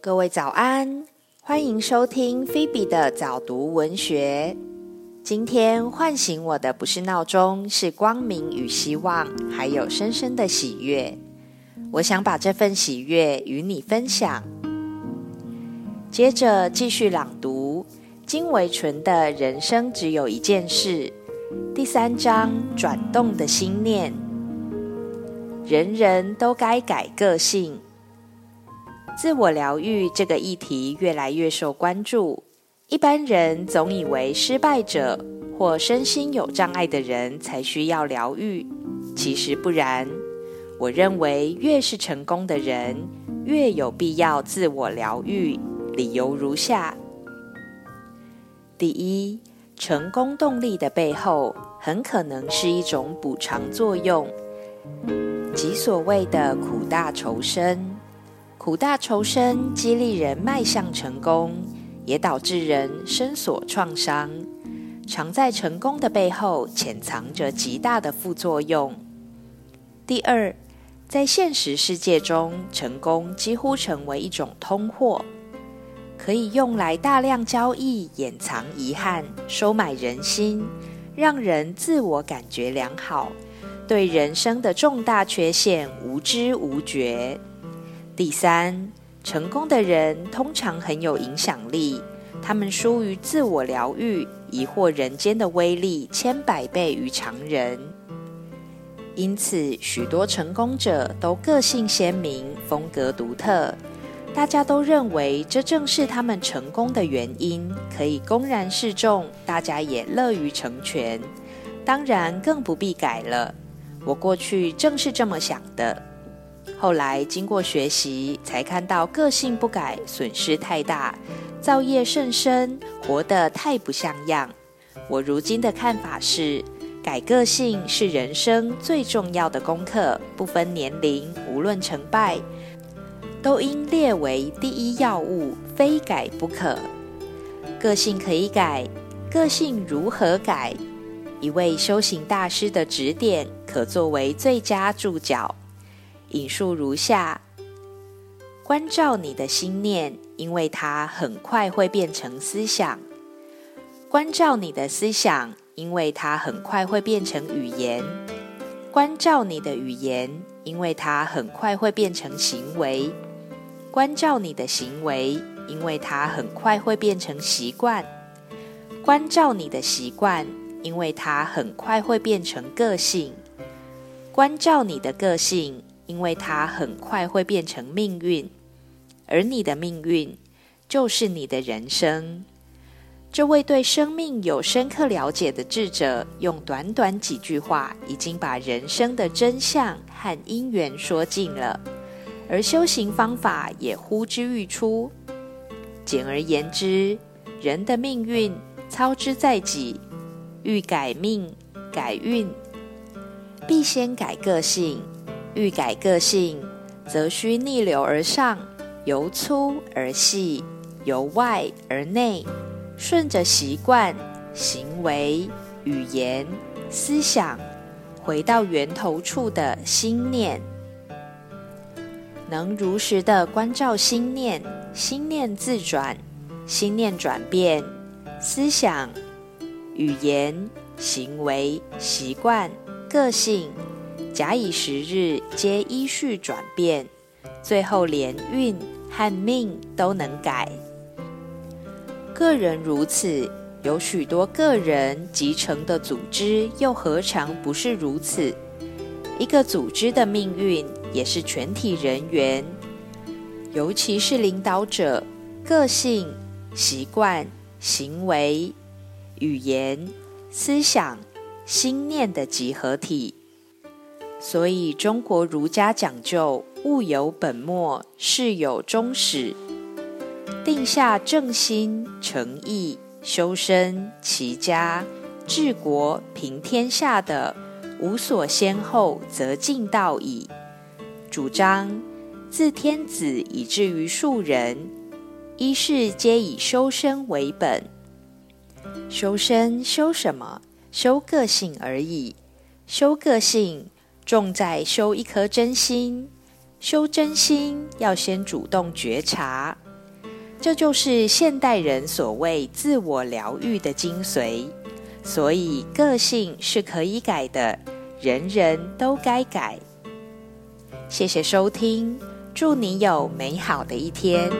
各位早安，欢迎收听菲比的早读文学。今天唤醒我的不是闹钟，是光明与希望，还有深深的喜悦。我想把这份喜悦与你分享。接着继续朗读金维纯的《人生只有一件事》第三章：转动的心念。人人都该改个性。自我疗愈这个议题越来越受关注。一般人总以为失败者或身心有障碍的人才需要疗愈，其实不然。我认为，越是成功的人，越有必要自我疗愈。理由如下：第一，成功动力的背后，很可能是一种补偿作用，即所谓的苦大仇深。苦大仇深，激励人迈向成功。也导致人深锁创伤，常在成功的背后潜藏着极大的副作用。第二，在现实世界中，成功几乎成为一种通货，可以用来大量交易，掩藏遗憾，收买人心，让人自我感觉良好，对人生的重大缺陷无知无觉。第三。成功的人通常很有影响力，他们疏于自我疗愈，疑惑人间的威力千百倍于常人。因此，许多成功者都个性鲜明，风格独特，大家都认为这正是他们成功的原因，可以公然示众，大家也乐于成全。当然，更不必改了。我过去正是这么想的。后来经过学习，才看到个性不改，损失太大，造业甚深，活得太不像样。我如今的看法是，改个性是人生最重要的功课，不分年龄，无论成败，都应列为第一要务，非改不可。个性可以改，个性如何改？一位修行大师的指点，可作为最佳注脚。引述如下：关照你的心念，因为它很快会变成思想；关照你的思想，因为它很快会变成语言；关照你的语言，因为它很快会变成行为；关照你的行为，因为它很快会变成习惯；关照你的习惯，因为它很快会变成个性；关照你的个性。因为它很快会变成命运，而你的命运就是你的人生。这位对生命有深刻了解的智者，用短短几句话，已经把人生的真相和因缘说尽了，而修行方法也呼之欲出。简而言之，人的命运操之在己，欲改命、改运，必先改个性。欲改个性，则需逆流而上，由粗而细，由外而内，顺着习惯、行为、语言、思想，回到源头处的心念。能如实的关照心念，心念自转，心念转变，思想、语言、行为、习惯、个性。假以时日，皆依序转变，最后连运和命都能改。个人如此，有许多个人集成的组织，又何尝不是如此？一个组织的命运，也是全体人员，尤其是领导者个性、习惯、行为、语言、思想、心念的集合体。所以，中国儒家讲究物有本末，事有终始，定下正心、诚意、修身、齐家、治国、平天下的无所先后，则近道矣。主张自天子以至于庶人，一是皆以修身为本。修身修什么？修个性而已。修个性。重在修一颗真心，修真心要先主动觉察，这就是现代人所谓自我疗愈的精髓。所以，个性是可以改的，人人都该改。谢谢收听，祝你有美好的一天。